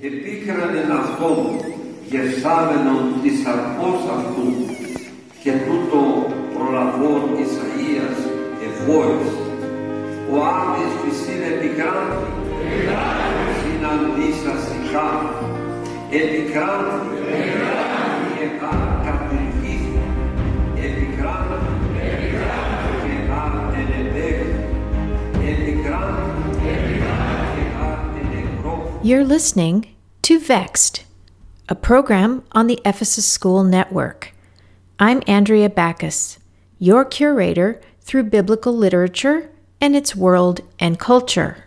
Επίκρανε αυτόν γερσάμενον της αρφός αυτού και τούτο προλαβών Ισαΐας ευόησε. Ο Άδης πισίν επικράντη, συναντήσα σιγά, επικράντη, και θα κατηργήθη, επικράντη, και θα ενεδέχθη, επικράντη, και θα ενεκρώθη. You're listening to Vexed, a program on the Ephesus School Network. I'm Andrea Backus, your curator through biblical literature and its world and culture.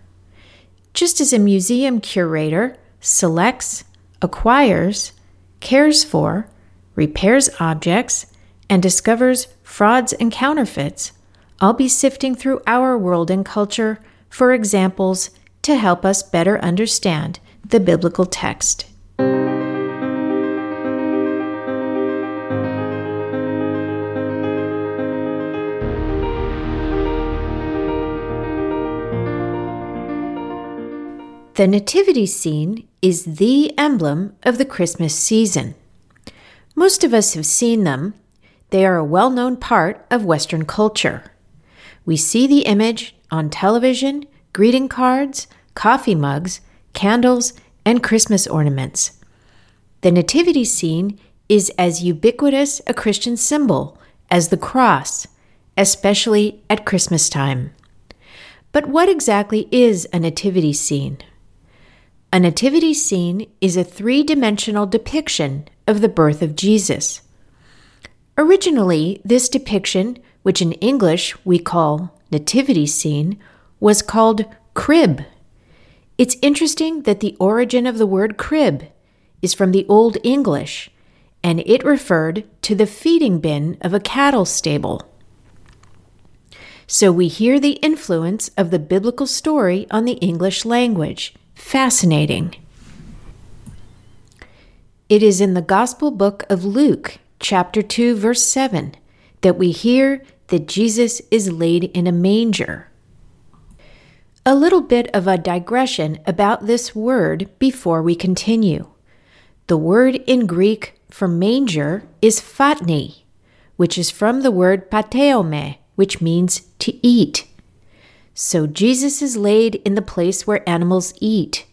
Just as a museum curator selects, acquires, cares for, repairs objects, and discovers frauds and counterfeits, I'll be sifting through our world and culture for examples to help us better understand the biblical text. The nativity scene is the emblem of the Christmas season. Most of us have seen them. They are a well known part of Western culture. We see the image on television, greeting cards, coffee mugs, candles, and Christmas ornaments. The nativity scene is as ubiquitous a Christian symbol as the cross, especially at Christmas time. But what exactly is a nativity scene? A nativity scene is a three dimensional depiction of the birth of Jesus. Originally, this depiction, which in English we call nativity scene, was called crib. It's interesting that the origin of the word crib is from the Old English, and it referred to the feeding bin of a cattle stable. So we hear the influence of the biblical story on the English language. Fascinating. It is in the Gospel book of Luke, chapter 2, verse 7, that we hear that Jesus is laid in a manger. A little bit of a digression about this word before we continue. The word in Greek for manger is phatni, which is from the word pateome, which means to eat. So Jesus is laid in the place where animals eat.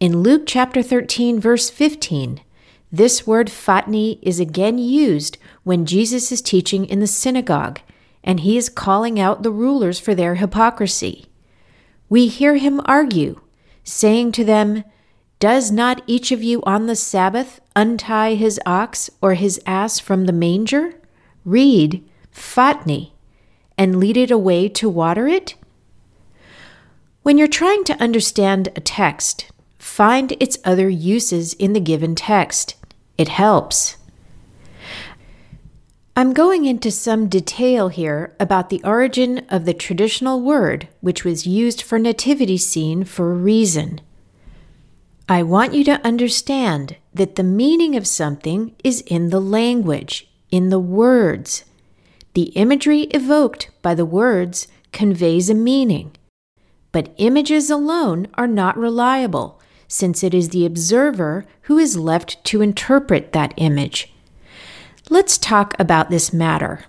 In Luke chapter 13, verse 15, this word fatni is again used when Jesus is teaching in the synagogue and he is calling out the rulers for their hypocrisy. We hear him argue, saying to them, Does not each of you on the Sabbath untie his ox or his ass from the manger? Read, Fatni, and lead it away to water it? When you're trying to understand a text, find its other uses in the given text. It helps. I'm going into some detail here about the origin of the traditional word which was used for nativity scene for a reason. I want you to understand that the meaning of something is in the language, in the words. The imagery evoked by the words conveys a meaning. But images alone are not reliable, since it is the observer who is left to interpret that image. Let's talk about this matter.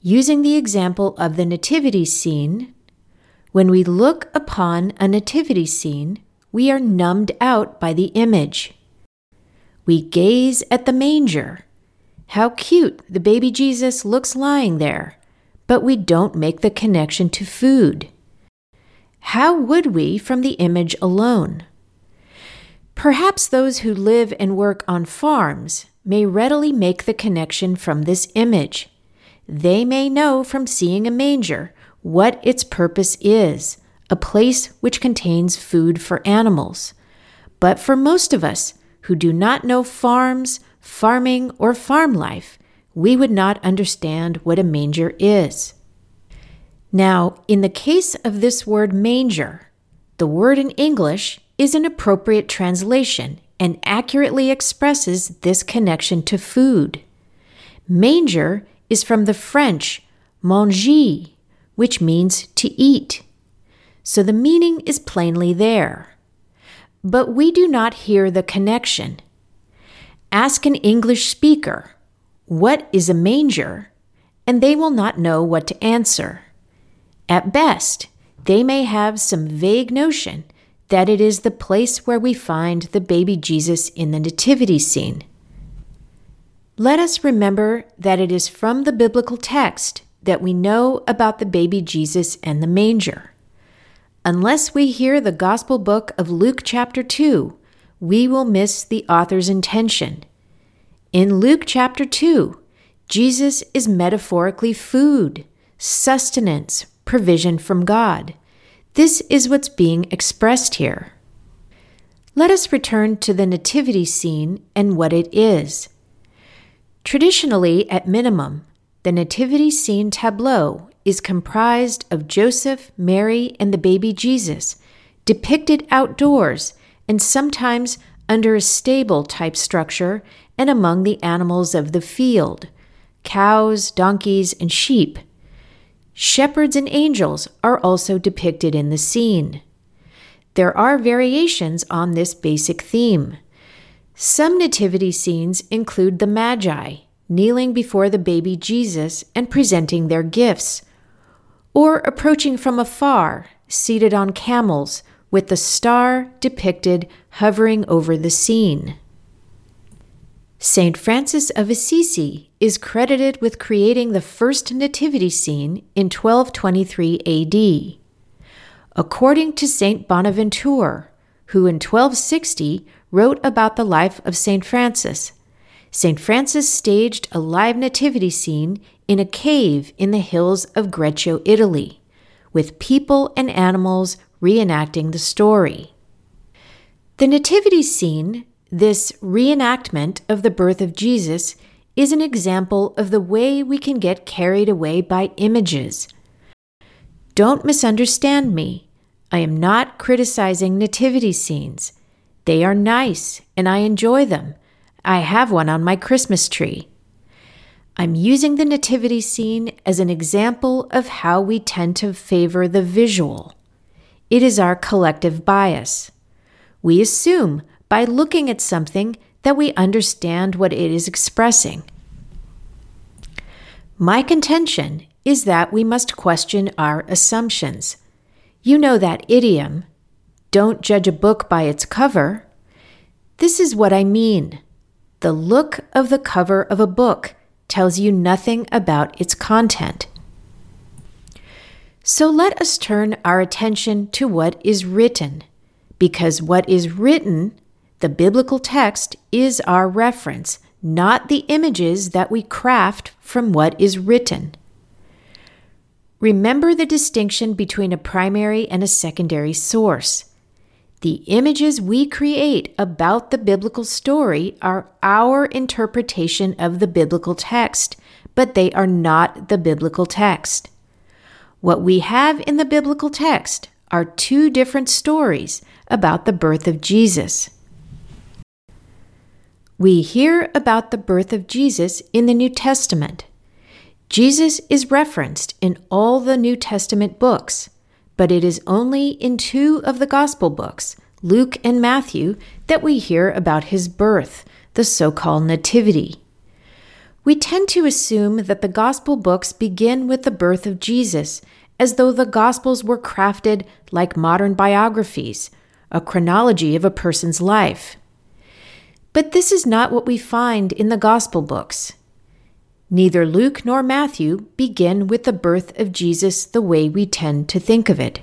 Using the example of the nativity scene, when we look upon a nativity scene, we are numbed out by the image. We gaze at the manger. How cute the baby Jesus looks lying there, but we don't make the connection to food. How would we from the image alone? Perhaps those who live and work on farms may readily make the connection from this image. They may know from seeing a manger what its purpose is a place which contains food for animals. But for most of us who do not know farms, farming, or farm life, we would not understand what a manger is. Now, in the case of this word manger, the word in English is an appropriate translation and accurately expresses this connection to food. Manger is from the French manger, which means to eat. So the meaning is plainly there. but we do not hear the connection. Ask an English speaker, What is a manger? and they will not know what to answer. At best, they may have some vague notion that it is the place where we find the baby Jesus in the nativity scene. Let us remember that it is from the biblical text that we know about the baby Jesus and the manger. Unless we hear the Gospel book of Luke chapter 2, we will miss the author's intention. In Luke chapter 2, Jesus is metaphorically food, sustenance, provision from God. This is what's being expressed here. Let us return to the nativity scene and what it is. Traditionally, at minimum, the nativity scene tableau is comprised of Joseph, Mary, and the baby Jesus, depicted outdoors and sometimes under a stable type structure and among the animals of the field cows, donkeys, and sheep. Shepherds and angels are also depicted in the scene. There are variations on this basic theme. Some nativity scenes include the Magi kneeling before the baby Jesus and presenting their gifts, or approaching from afar, seated on camels, with the star depicted hovering over the scene. St. Francis of Assisi is credited with creating the first nativity scene in 1223 AD. According to St. Bonaventure, who in 1260 wrote about the life of St. Francis, St. Francis staged a live nativity scene in a cave in the hills of Greccio, Italy, with people and animals reenacting the story. The nativity scene, this reenactment of the birth of Jesus, is an example of the way we can get carried away by images. Don't misunderstand me. I am not criticizing nativity scenes. They are nice and I enjoy them. I have one on my Christmas tree. I'm using the nativity scene as an example of how we tend to favor the visual. It is our collective bias. We assume by looking at something that we understand what it is expressing. My contention is that we must question our assumptions. You know that idiom, don't judge a book by its cover. This is what I mean. The look of the cover of a book tells you nothing about its content. So let us turn our attention to what is written, because what is written, the biblical text, is our reference, not the images that we craft from what is written. Remember the distinction between a primary and a secondary source. The images we create about the biblical story are our interpretation of the biblical text, but they are not the biblical text. What we have in the biblical text are two different stories about the birth of Jesus. We hear about the birth of Jesus in the New Testament. Jesus is referenced in all the New Testament books but it is only in two of the Gospel books, Luke and Matthew, that we hear about his birth, the so called Nativity. We tend to assume that the Gospel books begin with the birth of Jesus, as though the Gospels were crafted like modern biographies, a chronology of a person's life. But this is not what we find in the Gospel books. Neither Luke nor Matthew begin with the birth of Jesus the way we tend to think of it.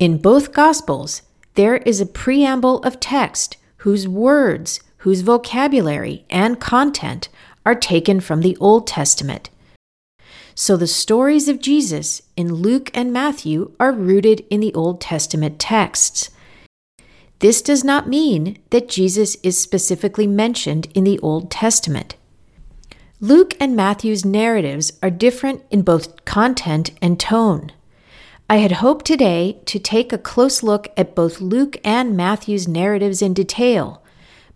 In both Gospels, there is a preamble of text whose words, whose vocabulary, and content are taken from the Old Testament. So the stories of Jesus in Luke and Matthew are rooted in the Old Testament texts. This does not mean that Jesus is specifically mentioned in the Old Testament. Luke and Matthew's narratives are different in both content and tone. I had hoped today to take a close look at both Luke and Matthew's narratives in detail,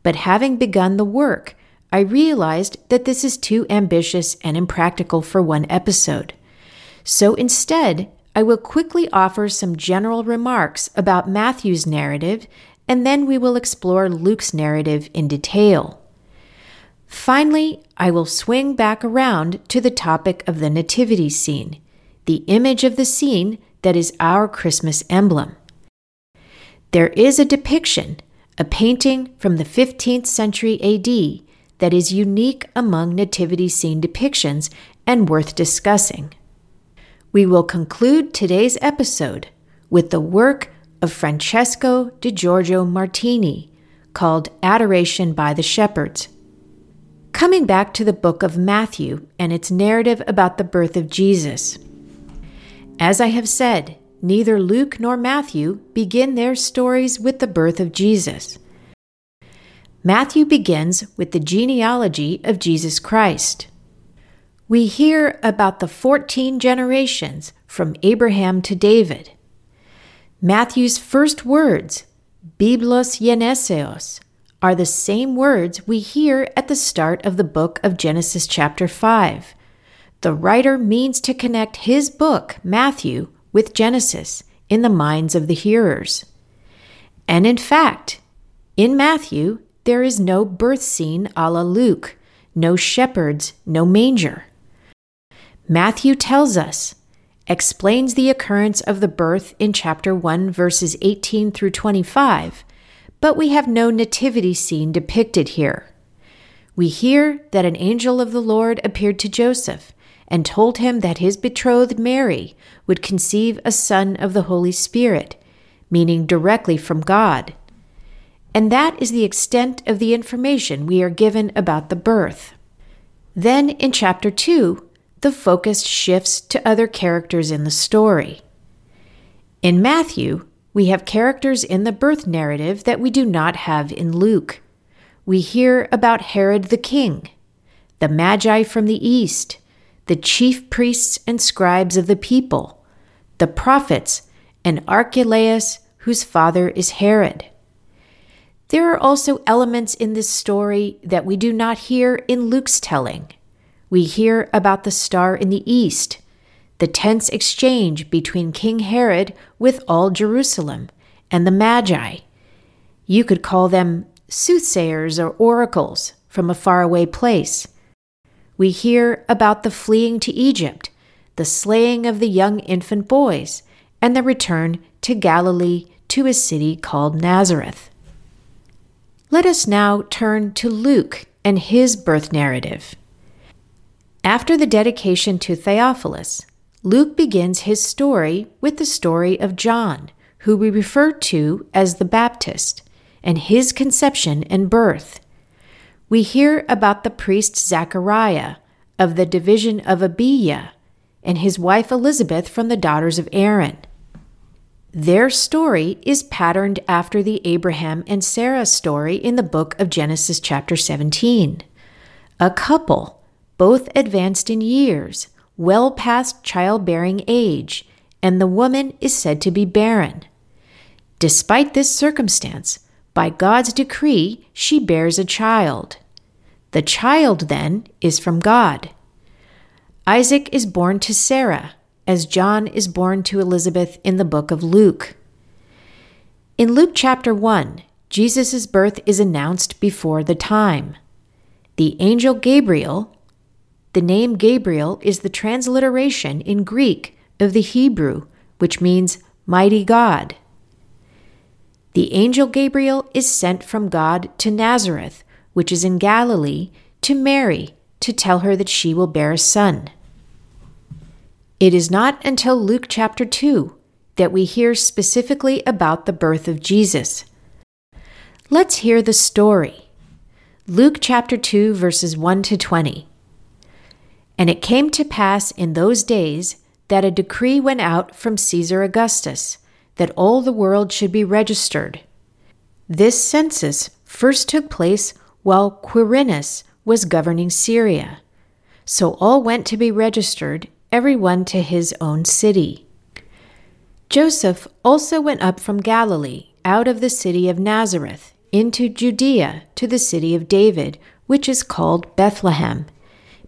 but having begun the work, I realized that this is too ambitious and impractical for one episode. So instead, I will quickly offer some general remarks about Matthew's narrative, and then we will explore Luke's narrative in detail. Finally, I will swing back around to the topic of the nativity scene, the image of the scene that is our Christmas emblem. There is a depiction, a painting from the 15th century AD, that is unique among nativity scene depictions and worth discussing. We will conclude today's episode with the work of Francesco di Giorgio Martini called Adoration by the Shepherds. Coming back to the book of Matthew and its narrative about the birth of Jesus. As I have said, neither Luke nor Matthew begin their stories with the birth of Jesus. Matthew begins with the genealogy of Jesus Christ. We hear about the 14 generations from Abraham to David. Matthew's first words, Biblos Geneseos, are the same words we hear at the start of the book of Genesis, chapter 5. The writer means to connect his book, Matthew, with Genesis in the minds of the hearers. And in fact, in Matthew, there is no birth scene a la Luke, no shepherds, no manger. Matthew tells us, explains the occurrence of the birth in chapter 1, verses 18 through 25, but we have no nativity scene depicted here. We hear that an angel of the Lord appeared to Joseph and told him that his betrothed Mary would conceive a son of the Holy Spirit, meaning directly from God. And that is the extent of the information we are given about the birth. Then in chapter 2, the focus shifts to other characters in the story. In Matthew, we have characters in the birth narrative that we do not have in Luke. We hear about Herod the king, the Magi from the east, the chief priests and scribes of the people, the prophets, and Archelaus, whose father is Herod. There are also elements in this story that we do not hear in Luke's telling. We hear about the star in the east, the tense exchange between King Herod with all Jerusalem and the Magi. You could call them soothsayers or oracles from a faraway place. We hear about the fleeing to Egypt, the slaying of the young infant boys, and the return to Galilee to a city called Nazareth. Let us now turn to Luke and his birth narrative. After the dedication to Theophilus, Luke begins his story with the story of John, who we refer to as the Baptist, and his conception and birth. We hear about the priest Zachariah of the division of Abijah and his wife Elizabeth from the daughters of Aaron. Their story is patterned after the Abraham and Sarah story in the book of Genesis, chapter 17. A couple, both advanced in years, well past childbearing age, and the woman is said to be barren. Despite this circumstance, by God's decree, she bears a child. The child, then, is from God. Isaac is born to Sarah, as John is born to Elizabeth in the book of Luke. In Luke chapter 1, Jesus' birth is announced before the time. The angel Gabriel, the name Gabriel is the transliteration in Greek of the Hebrew, which means mighty God. The angel Gabriel is sent from God to Nazareth, which is in Galilee, to Mary to tell her that she will bear a son. It is not until Luke chapter 2 that we hear specifically about the birth of Jesus. Let's hear the story. Luke chapter 2, verses 1 to 20. And it came to pass in those days that a decree went out from Caesar Augustus that all the world should be registered. This census first took place while Quirinus was governing Syria. So all went to be registered, every one to his own city. Joseph also went up from Galilee, out of the city of Nazareth, into Judea to the city of David, which is called Bethlehem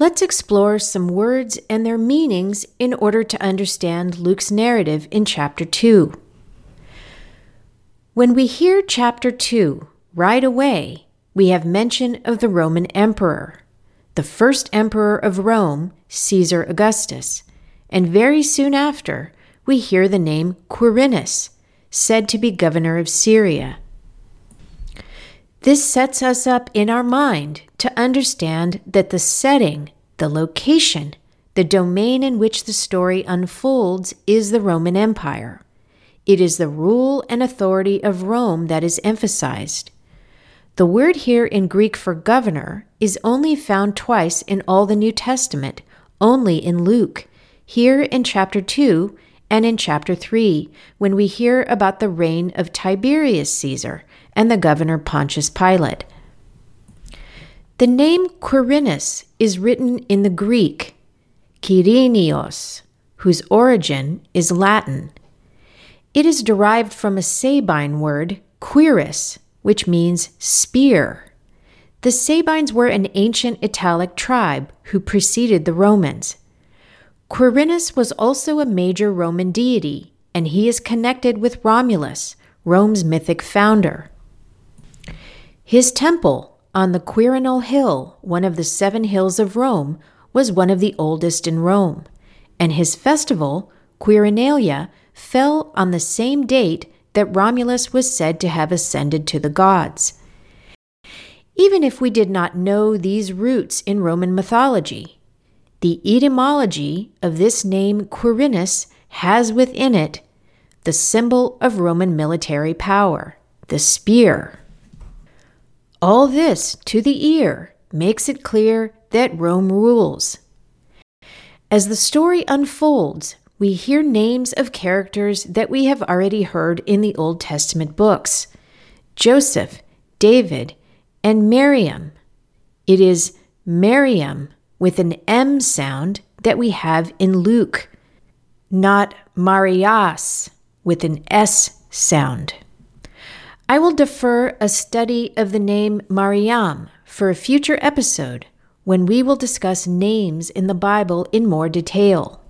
Let's explore some words and their meanings in order to understand Luke's narrative in chapter 2. When we hear chapter 2, right away, we have mention of the Roman emperor, the first emperor of Rome, Caesar Augustus, and very soon after, we hear the name Quirinus, said to be governor of Syria. This sets us up in our mind to understand that the setting, the location, the domain in which the story unfolds is the Roman Empire. It is the rule and authority of Rome that is emphasized. The word here in Greek for governor is only found twice in all the New Testament, only in Luke, here in chapter 2 and in chapter 3 when we hear about the reign of Tiberius Caesar and the governor Pontius Pilate. The name Quirinus is written in the Greek Quirinios, whose origin is Latin. It is derived from a Sabine word, quirus, which means spear. The Sabines were an ancient Italic tribe who preceded the Romans. Quirinus was also a major Roman deity, and he is connected with Romulus, Rome's mythic founder. His temple on the Quirinal Hill, one of the seven hills of Rome, was one of the oldest in Rome, and his festival, Quirinalia, fell on the same date that Romulus was said to have ascended to the gods. Even if we did not know these roots in Roman mythology, the etymology of this name Quirinus has within it the symbol of Roman military power, the spear. All this, to the ear, makes it clear that Rome rules. As the story unfolds, we hear names of characters that we have already heard in the Old Testament books Joseph, David, and Miriam. It is Miriam with an M sound that we have in Luke, not Marias with an S sound. I will defer a study of the name Mariam for a future episode when we will discuss names in the Bible in more detail.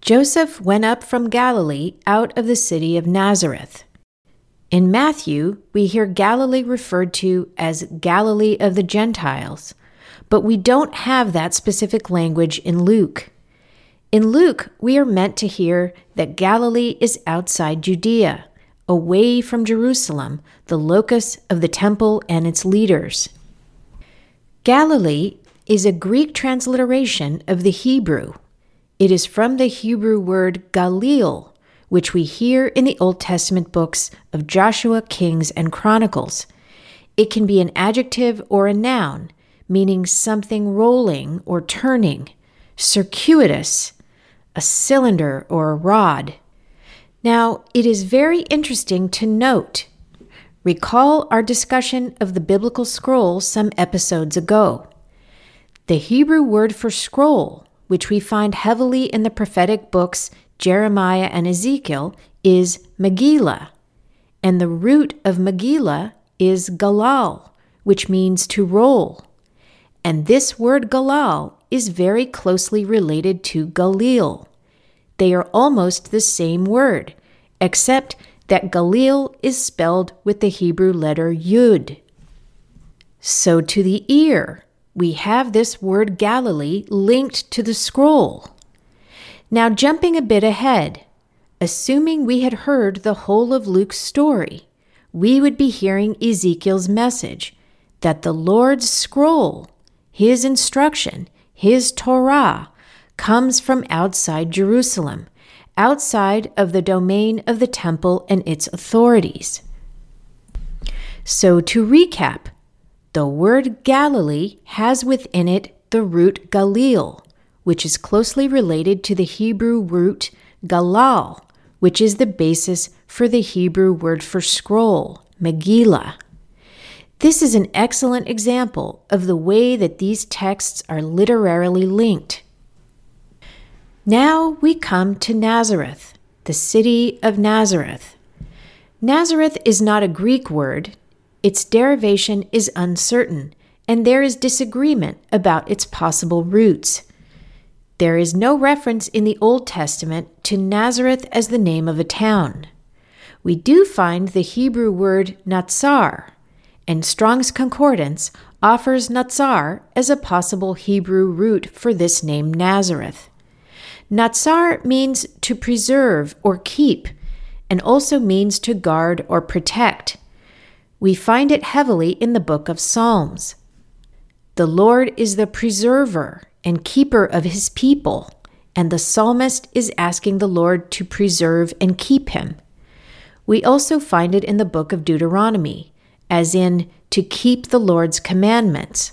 Joseph went up from Galilee out of the city of Nazareth. In Matthew, we hear Galilee referred to as Galilee of the Gentiles but we don't have that specific language in Luke. In Luke, we are meant to hear that Galilee is outside Judea, away from Jerusalem, the locus of the temple and its leaders. Galilee is a Greek transliteration of the Hebrew. It is from the Hebrew word Galil, which we hear in the Old Testament books of Joshua, Kings, and Chronicles. It can be an adjective or a noun, meaning something rolling or turning, circuitous, a cylinder or a rod. Now, it is very interesting to note. Recall our discussion of the biblical scroll some episodes ago. The Hebrew word for scroll, which we find heavily in the prophetic books Jeremiah and Ezekiel, is Megillah, and the root of Megillah is galal, which means to roll. And this word galal is very closely related to Galil. They are almost the same word, except that Galil is spelled with the Hebrew letter Yud. So to the ear, we have this word Galilee linked to the scroll. Now, jumping a bit ahead, assuming we had heard the whole of Luke's story, we would be hearing Ezekiel's message that the Lord's scroll, his instruction, his Torah, comes from outside Jerusalem, outside of the domain of the temple and its authorities. So, to recap, the word Galilee has within it the root Galil, which is closely related to the Hebrew root galal, which is the basis for the Hebrew word for scroll, Megillah. This is an excellent example of the way that these texts are literarily linked. Now we come to Nazareth, the city of Nazareth. Nazareth is not a Greek word, its derivation is uncertain, and there is disagreement about its possible roots. There is no reference in the Old Testament to Nazareth as the name of a town. We do find the Hebrew word Natsar, and Strong's Concordance offers Natsar as a possible Hebrew root for this name Nazareth. Natsar means to preserve or keep, and also means to guard or protect. We find it heavily in the book of Psalms. The Lord is the preserver and keeper of his people, and the psalmist is asking the Lord to preserve and keep him. We also find it in the book of Deuteronomy, as in to keep the Lord's commandments.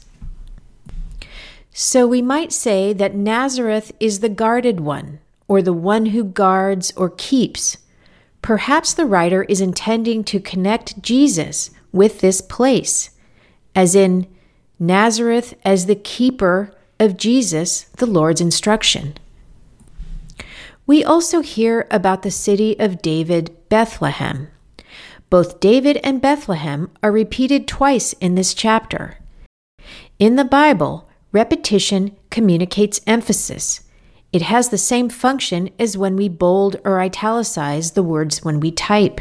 So we might say that Nazareth is the guarded one, or the one who guards or keeps. Perhaps the writer is intending to connect Jesus with this place, as in Nazareth as the keeper of Jesus, the Lord's instruction. We also hear about the city of David, Bethlehem. Both David and Bethlehem are repeated twice in this chapter. In the Bible, repetition communicates emphasis. It has the same function as when we bold or italicize the words when we type.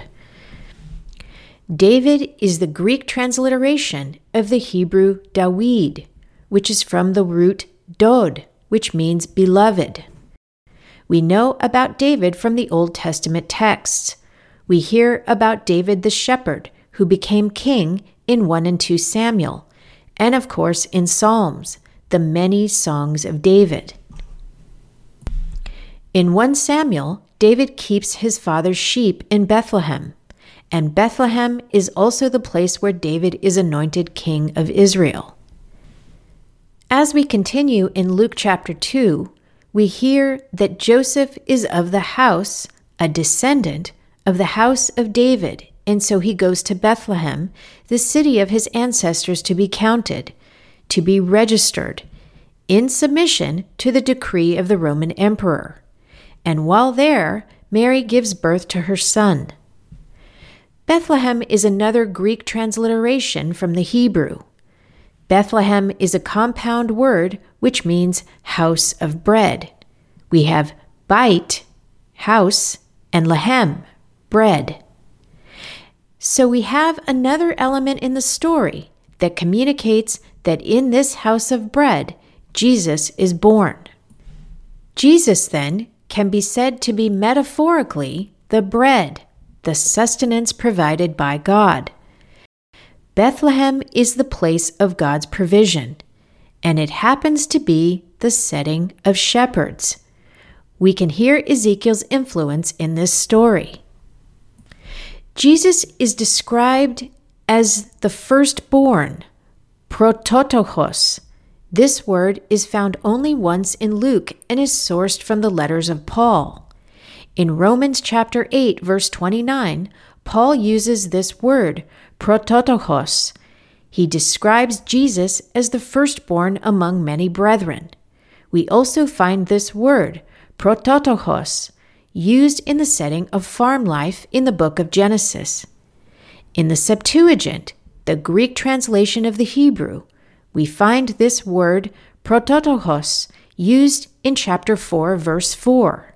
David is the Greek transliteration of the Hebrew Dawid, which is from the root dod, which means beloved. We know about David from the Old Testament texts. We hear about David the shepherd, who became king in 1 and 2 Samuel, and of course in Psalms, the many songs of David. In 1 Samuel, David keeps his father's sheep in Bethlehem, and Bethlehem is also the place where David is anointed king of Israel. As we continue in Luke chapter 2, we hear that Joseph is of the house, a descendant of the house of David, and so he goes to Bethlehem, the city of his ancestors, to be counted, to be registered, in submission to the decree of the Roman emperor. And while there, Mary gives birth to her son. Bethlehem is another Greek transliteration from the Hebrew. Bethlehem is a compound word which means house of bread. We have bite, house, and lahem, bread. So we have another element in the story that communicates that in this house of bread, Jesus is born. Jesus, then, can be said to be metaphorically the bread, the sustenance provided by God. Bethlehem is the place of God's provision, and it happens to be the setting of shepherds. We can hear Ezekiel's influence in this story. Jesus is described as the firstborn, prototokos. This word is found only once in Luke and is sourced from the letters of Paul. In Romans chapter 8 verse 29, Paul uses this word, prototokos. He describes Jesus as the firstborn among many brethren. We also find this word, prototokos, used in the setting of farm life in the book of Genesis. In the Septuagint, the Greek translation of the Hebrew, we find this word prototokos used in chapter 4, verse 4,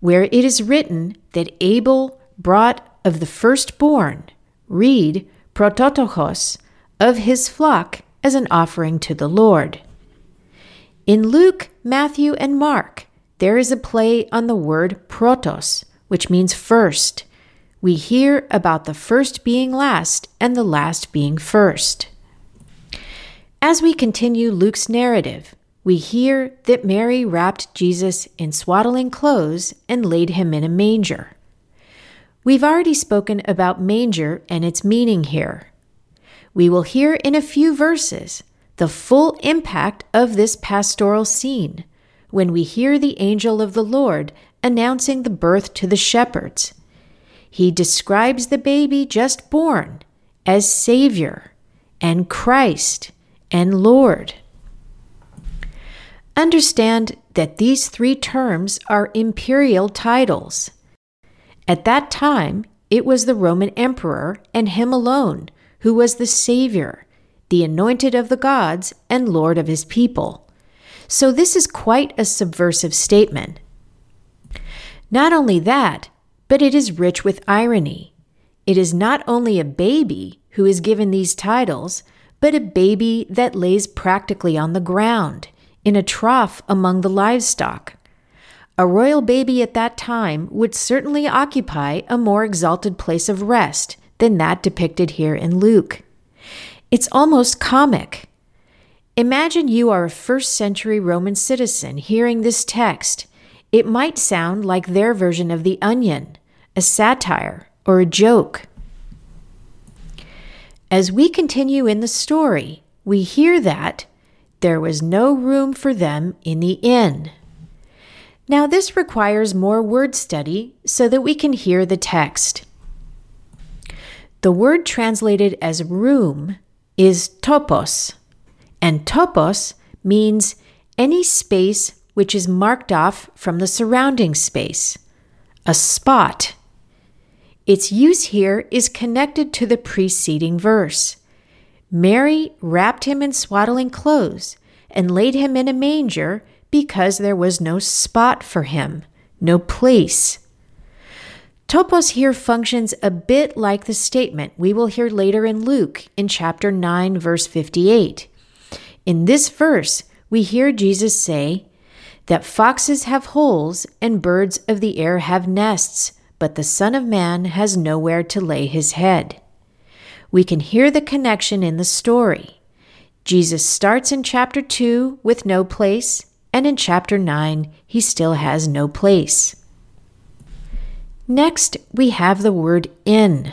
where it is written that Abel brought of the firstborn, read prototokos, of his flock as an offering to the Lord. In Luke, Matthew, and Mark, there is a play on the word protos, which means first. We hear about the first being last and the last being first. As we continue Luke's narrative, we hear that Mary wrapped Jesus in swaddling clothes and laid him in a manger. We've already spoken about manger and its meaning here. We will hear in a few verses the full impact of this pastoral scene when we hear the angel of the Lord announcing the birth to the shepherds. He describes the baby just born as Savior and Christ and Lord. Understand that these three terms are imperial titles. At that time, it was the Roman emperor and him alone who was the Savior, the anointed of the gods and Lord of his people. So this is quite a subversive statement. Not only that, but it is rich with irony. It is not only a baby who is given these titles, but a baby that lays practically on the ground, in a trough among the livestock. A royal baby at that time would certainly occupy a more exalted place of rest than that depicted here in Luke. It's almost comic. Imagine you are a first century Roman citizen hearing this text. It might sound like their version of The Onion, a satire, or a joke. As we continue in the story, we hear that there was no room for them in the inn. Now, this requires more word study so that we can hear the text. The word translated as room is topos, and topos means any space which is marked off from the surrounding space, a spot. Its use here is connected to the preceding verse. Mary wrapped him in swaddling clothes and laid him in a manger because there was no spot for him, no place. Topos here functions a bit like the statement we will hear later in Luke in chapter 9, verse 58. In this verse, we hear Jesus say that foxes have holes and birds of the air have nests, but the Son of Man has nowhere to lay his head. We can hear the connection in the story. Jesus starts in chapter 2 with no place, and in chapter 9, he still has no place. Next, we have the word in.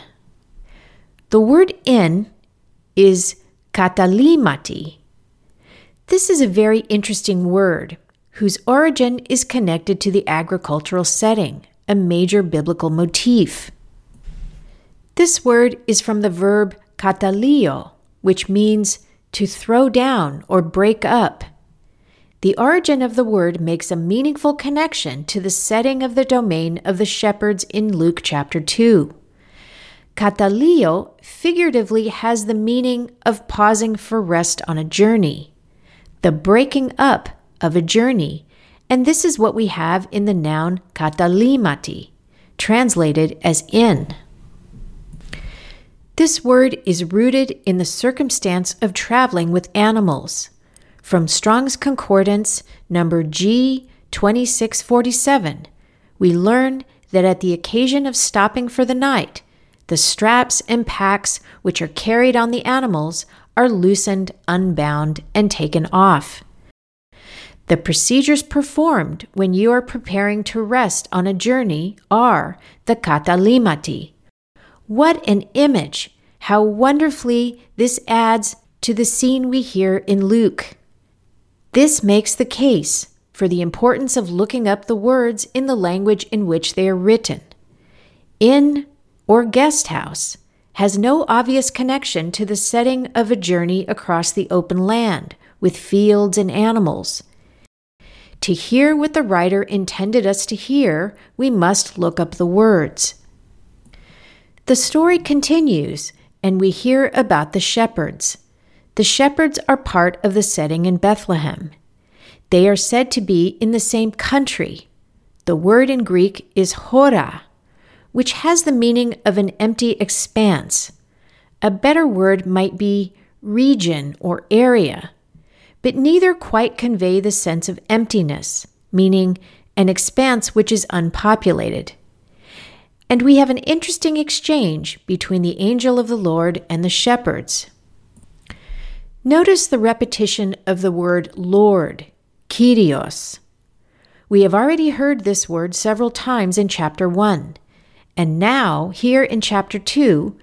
The word in is katalimati. This is a very interesting word whose origin is connected to the agricultural setting a major biblical motif. This word is from the verb katalio, which means to throw down or break up. The origin of the word makes a meaningful connection to the setting of the domain of the shepherds in Luke chapter 2. Katalio figuratively has the meaning of pausing for rest on a journey, the breaking up of a journey and this is what we have in the noun katalimati, translated as in. This word is rooted in the circumstance of traveling with animals. From Strong's Concordance, number G2647, we learn that at the occasion of stopping for the night, the straps and packs which are carried on the animals are loosened, unbound, and taken off. The procedures performed when you are preparing to rest on a journey are the katalimati, what an image! How wonderfully this adds to the scene we hear in Luke. This makes the case for the importance of looking up the words in the language in which they are written. Inn or guest house has no obvious connection to the setting of a journey across the open land with fields and animals. To hear what the writer intended us to hear, we must look up the words. The story continues, and we hear about the shepherds. The shepherds are part of the setting in Bethlehem. They are said to be in the same country. The word in Greek is hora, which has the meaning of an empty expanse. A better word might be region or area, but neither quite convey the sense of emptiness, meaning an expanse which is unpopulated. And we have an interesting exchange between the angel of the Lord and the shepherds. Notice the repetition of the word Lord, Kyrios. We have already heard this word several times in chapter 1. And now, here in chapter 2,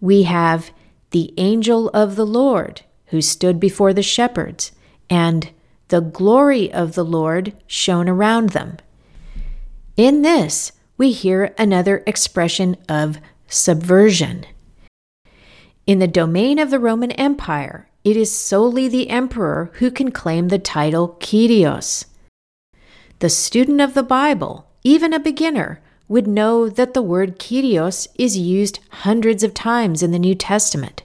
we have the angel of the Lord who stood before the shepherds, and the glory of the Lord shone around them. In this, we hear another expression of subversion. In the domain of the Roman Empire, it is solely the emperor who can claim the title Kyrios. The student of the Bible, even a beginner, would know that the word Kyrios is used hundreds of times in the New Testament.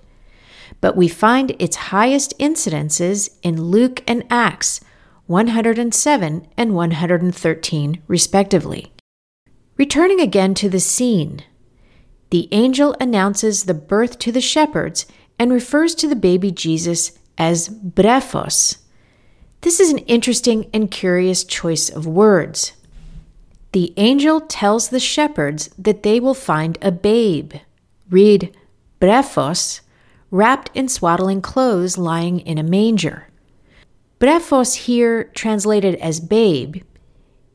But we find its highest incidences in Luke and Acts 107 and 113, respectively. Returning again to the scene, the angel announces the birth to the shepherds and refers to the baby Jesus as Brephos. This is an interesting and curious choice of words. The angel tells the shepherds that they will find a babe. Read Brephos, wrapped in swaddling clothes lying in a manger. Brephos, here translated as babe,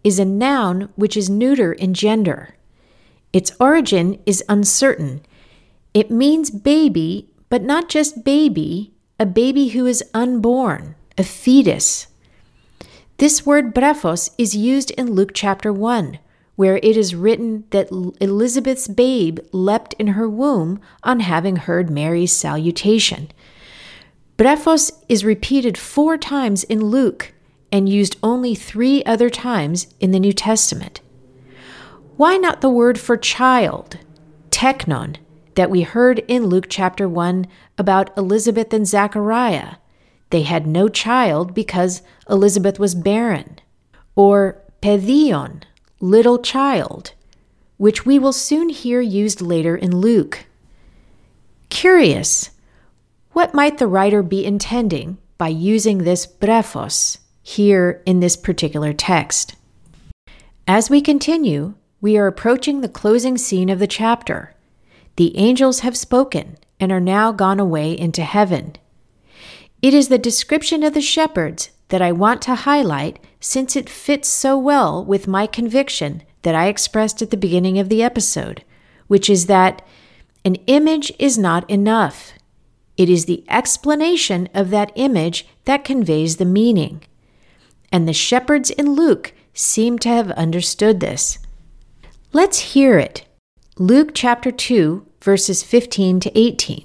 is a noun which is neuter in gender. Its origin is uncertain. It means baby, but not just baby, a baby who is unborn, a fetus. This word brephos is used in Luke chapter 1, where it is written that Elizabeth's babe leapt in her womb on having heard Mary's salutation. Brephos is repeated four times in Luke and used only three other times in the New Testament. Why not the word for child, technon, that we heard in Luke chapter 1 about Elizabeth and Zachariah? They had no child because Elizabeth was barren. Or pedion, little child, which we will soon hear used later in Luke. Curious, what might the writer be intending by using this brephos? here in this particular text. As we continue, we are approaching the closing scene of the chapter. The angels have spoken and are now gone away into heaven. It is the description of the shepherds that I want to highlight since it fits so well with my conviction that I expressed at the beginning of the episode, which is that an image is not enough. It is the explanation of that image that conveys the meaning and the shepherds in Luke seem to have understood this. Let's hear it. Luke chapter 2, verses 15 to 18.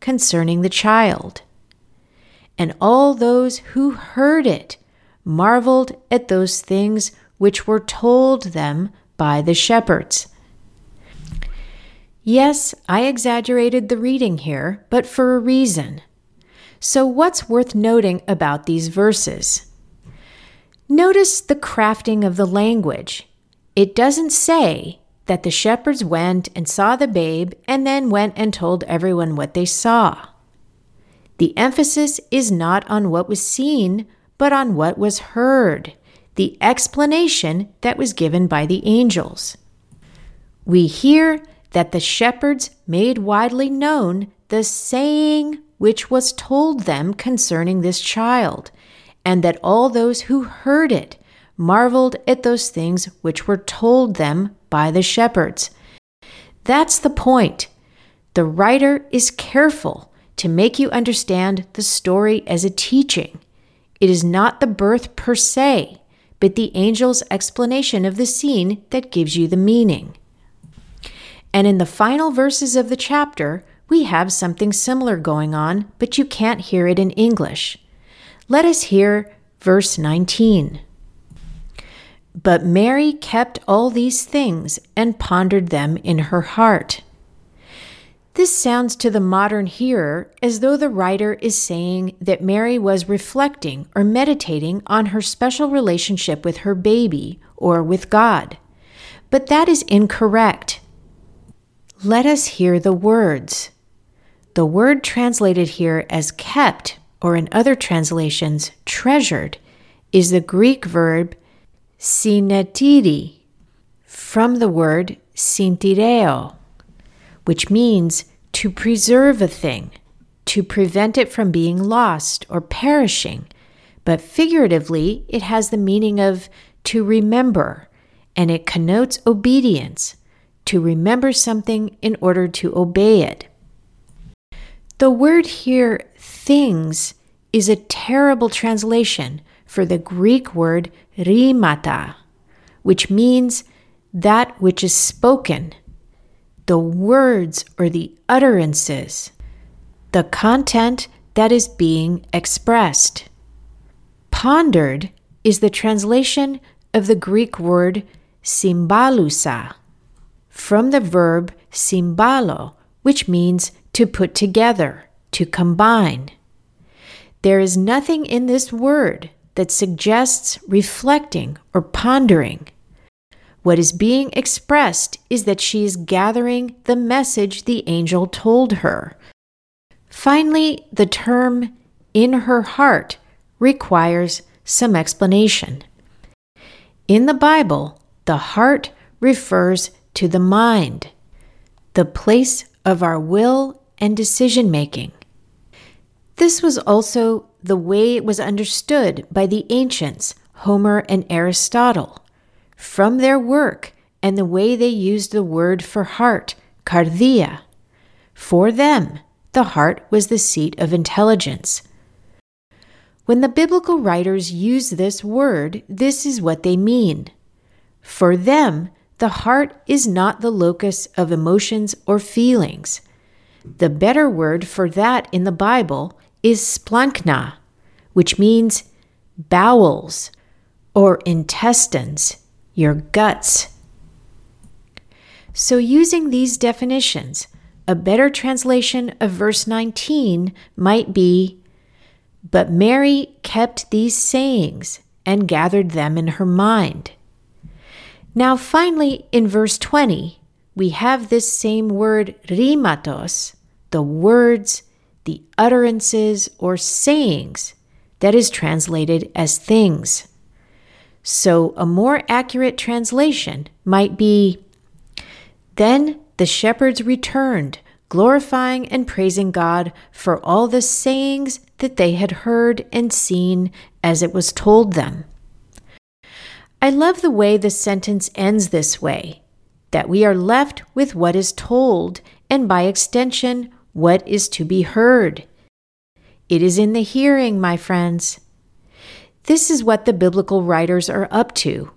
concerning the child. And all those who heard it marveled at those things which were told them by the shepherds. Yes, I exaggerated the reading here, but for a reason. So, what's worth noting about these verses? Notice the crafting of the language. It doesn't say that the shepherds went and saw the babe and then went and told everyone what they saw. The emphasis is not on what was seen, but on what was heard, the explanation that was given by the angels. We hear that the shepherds made widely known the saying which was told them concerning this child, and that all those who heard it marveled at those things which were told them by the shepherds. That's the point. The writer is careful to make you understand the story as a teaching. It is not the birth per se, but the angel's explanation of the scene that gives you the meaning. And in the final verses of the chapter, we have something similar going on, but you can't hear it in English. Let us hear verse 19. But Mary kept all these things and pondered them in her heart. This sounds to the modern hearer as though the writer is saying that Mary was reflecting or meditating on her special relationship with her baby or with God. But that is incorrect. Let us hear the words. The word translated here as kept, or in other translations, treasured, is the Greek verb synetiri, from the word sintireo, which means to preserve a thing, to prevent it from being lost or perishing, but figuratively it has the meaning of to remember, and it connotes obedience, to remember something in order to obey it. The word here, things, is a terrible translation for the Greek word rhemata, which means that which is spoken, the words or the utterances, the content that is being expressed. Pondered is the translation of the Greek word symbalusa, from the verb symbalo, which means to put together, to combine. There is nothing in this word that suggests reflecting or pondering. What is being expressed is that she is gathering the message the angel told her. Finally, the term in her heart requires some explanation. In the Bible, the heart refers to the mind, the place of our will and decision making. This was also the way it was understood by the ancients, Homer and Aristotle. From their work and the way they used the word for heart, cardia. For them, the heart was the seat of intelligence. When the biblical writers use this word, this is what they mean. For them, the heart is not the locus of emotions or feelings. The better word for that in the Bible is splanchna, which means bowels or intestines, your guts. So, using these definitions, a better translation of verse 19 might be But Mary kept these sayings and gathered them in her mind. Now, finally, in verse 20, we have this same word rhematos, the words the utterances or sayings that is translated as things. So, a more accurate translation might be Then the shepherds returned, glorifying and praising God for all the sayings that they had heard and seen as it was told them. I love the way the sentence ends this way that we are left with what is told, and by extension, what is to be heard. It is in the hearing, my friends. This is what the biblical writers are up to.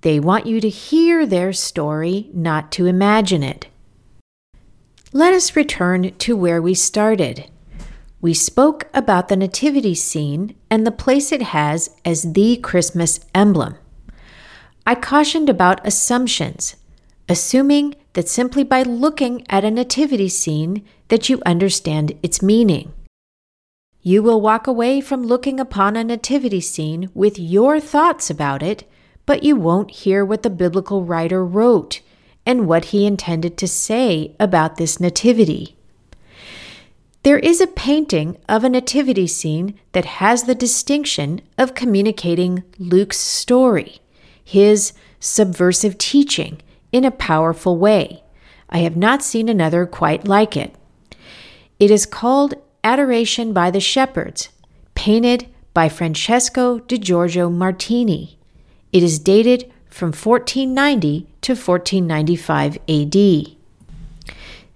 They want you to hear their story, not to imagine it. Let us return to where we started. We spoke about the nativity scene and the place it has as the Christmas emblem. I cautioned about assumptions, assuming that simply by looking at a nativity scene that you understand its meaning. You will walk away from looking upon a nativity scene with your thoughts about it, but you won't hear what the biblical writer wrote and what he intended to say about this nativity. There is a painting of a nativity scene that has the distinction of communicating Luke's story, his subversive teaching, in a powerful way. I have not seen another quite like it. It is called Adoration by the Shepherds, painted by Francesco di Giorgio Martini. It is dated from 1490 to 1495 AD.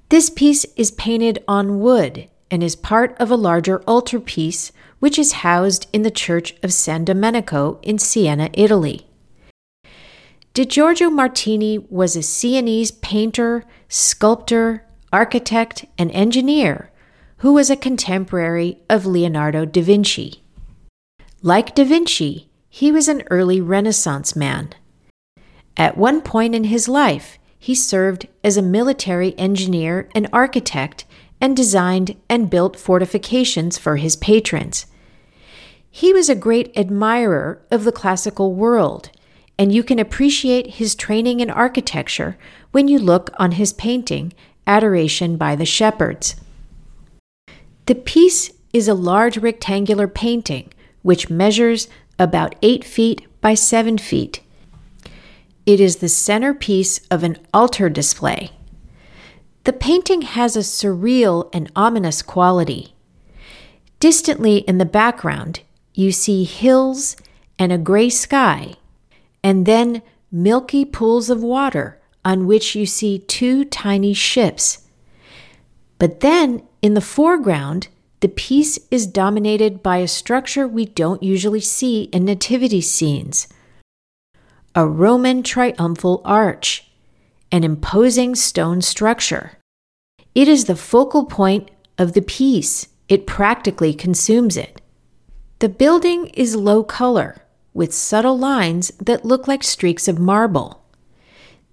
This piece is painted on wood and is part of a larger altarpiece which is housed in the Church of San Domenico in Siena, Italy. Di Giorgio Martini was a Sienese painter, sculptor, architect, and engineer who was a contemporary of Leonardo da Vinci. Like da Vinci, he was an early Renaissance man. At one point in his life, he served as a military engineer and architect and designed and built fortifications for his patrons. He was a great admirer of the classical world, and you can appreciate his training in architecture when you look on his painting, Adoration by the Shepherds. The piece is a large rectangular painting which measures about 8 feet by 7 feet it is the centerpiece of an altar display. The painting has a surreal and ominous quality. Distantly in the background, you see hills and a gray sky, and then milky pools of water on which you see two tiny ships. But then, in the foreground, the piece is dominated by a structure we don't usually see in nativity scenes a Roman triumphal arch, an imposing stone structure. It is the focal point of the piece, it practically consumes it. The building is low color, with subtle lines that look like streaks of marble.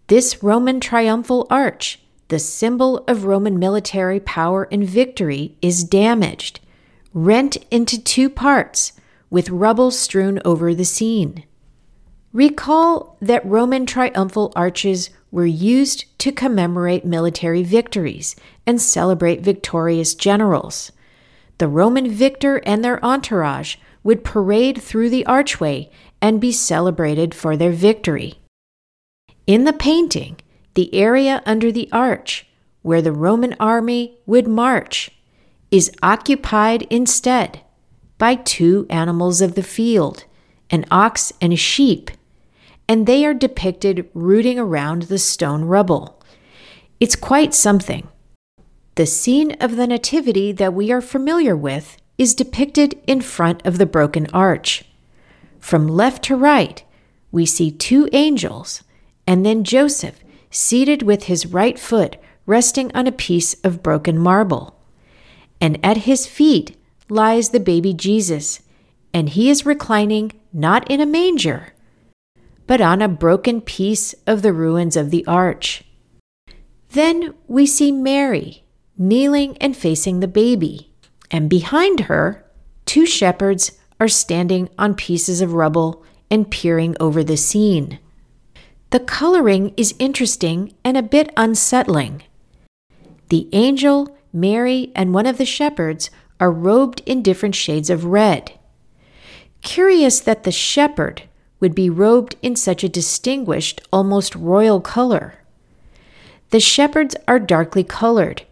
This Roman triumphal arch, the symbol of Roman military power and victory, is damaged, rent into two parts, with rubble strewn over the scene. Recall that Roman triumphal arches were used to commemorate military victories and celebrate victorious generals. The Roman victor and their entourage would parade through the archway and be celebrated for their victory. In the painting, the area under the arch, where the Roman army would march, is occupied instead by two animals of the field, an ox and a sheep and they are depicted rooting around the stone rubble. It's quite something. The scene of the Nativity that we are familiar with is depicted in front of the broken arch. From left to right, we see two angels, and then Joseph seated with his right foot resting on a piece of broken marble. And at his feet lies the baby Jesus, and he is reclining not in a manger, but on a broken piece of the ruins of the arch. Then we see Mary kneeling and facing the baby, and behind her, two shepherds are standing on pieces of rubble and peering over the scene. The coloring is interesting and a bit unsettling. The angel, Mary, and one of the shepherds are robed in different shades of red. Curious that the shepherd, would be robed in such a distinguished, almost royal color. The shepherds are darkly colored,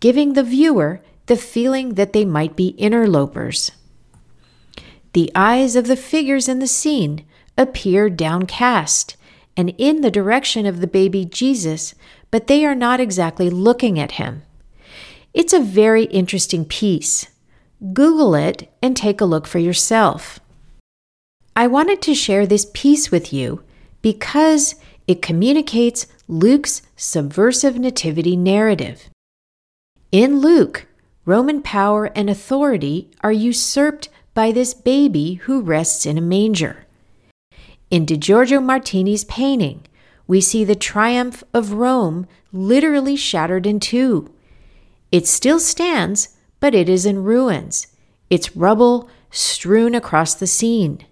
giving the viewer the feeling that they might be interlopers. The eyes of the figures in the scene appear downcast and in the direction of the baby Jesus, but they are not exactly looking at him. It's a very interesting piece. Google it and take a look for yourself. I wanted to share this piece with you because it communicates Luke's subversive nativity narrative. In Luke, Roman power and authority are usurped by this baby who rests in a manger. In Di Giorgio Martini's painting, we see the triumph of Rome literally shattered in two. It still stands, but it is in ruins, its rubble strewn across the scene.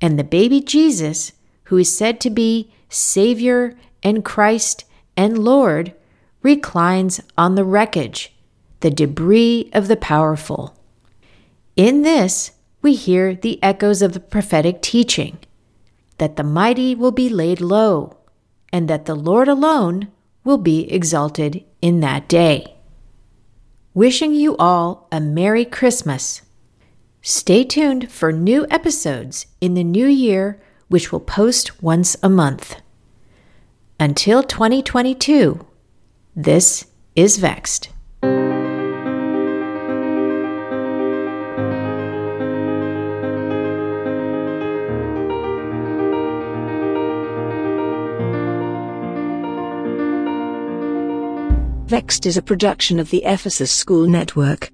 And the baby Jesus, who is said to be Savior and Christ and Lord, reclines on the wreckage the debris of the powerful. In this, we hear the echoes of the prophetic teaching that the mighty will be laid low, and that the Lord alone will be exalted in that day. Wishing you all a Merry Christmas. Stay tuned for new episodes in the new year, which will post once a month. Until 2022, this is Vexed. Vexed is a production of the Ephesus School Network.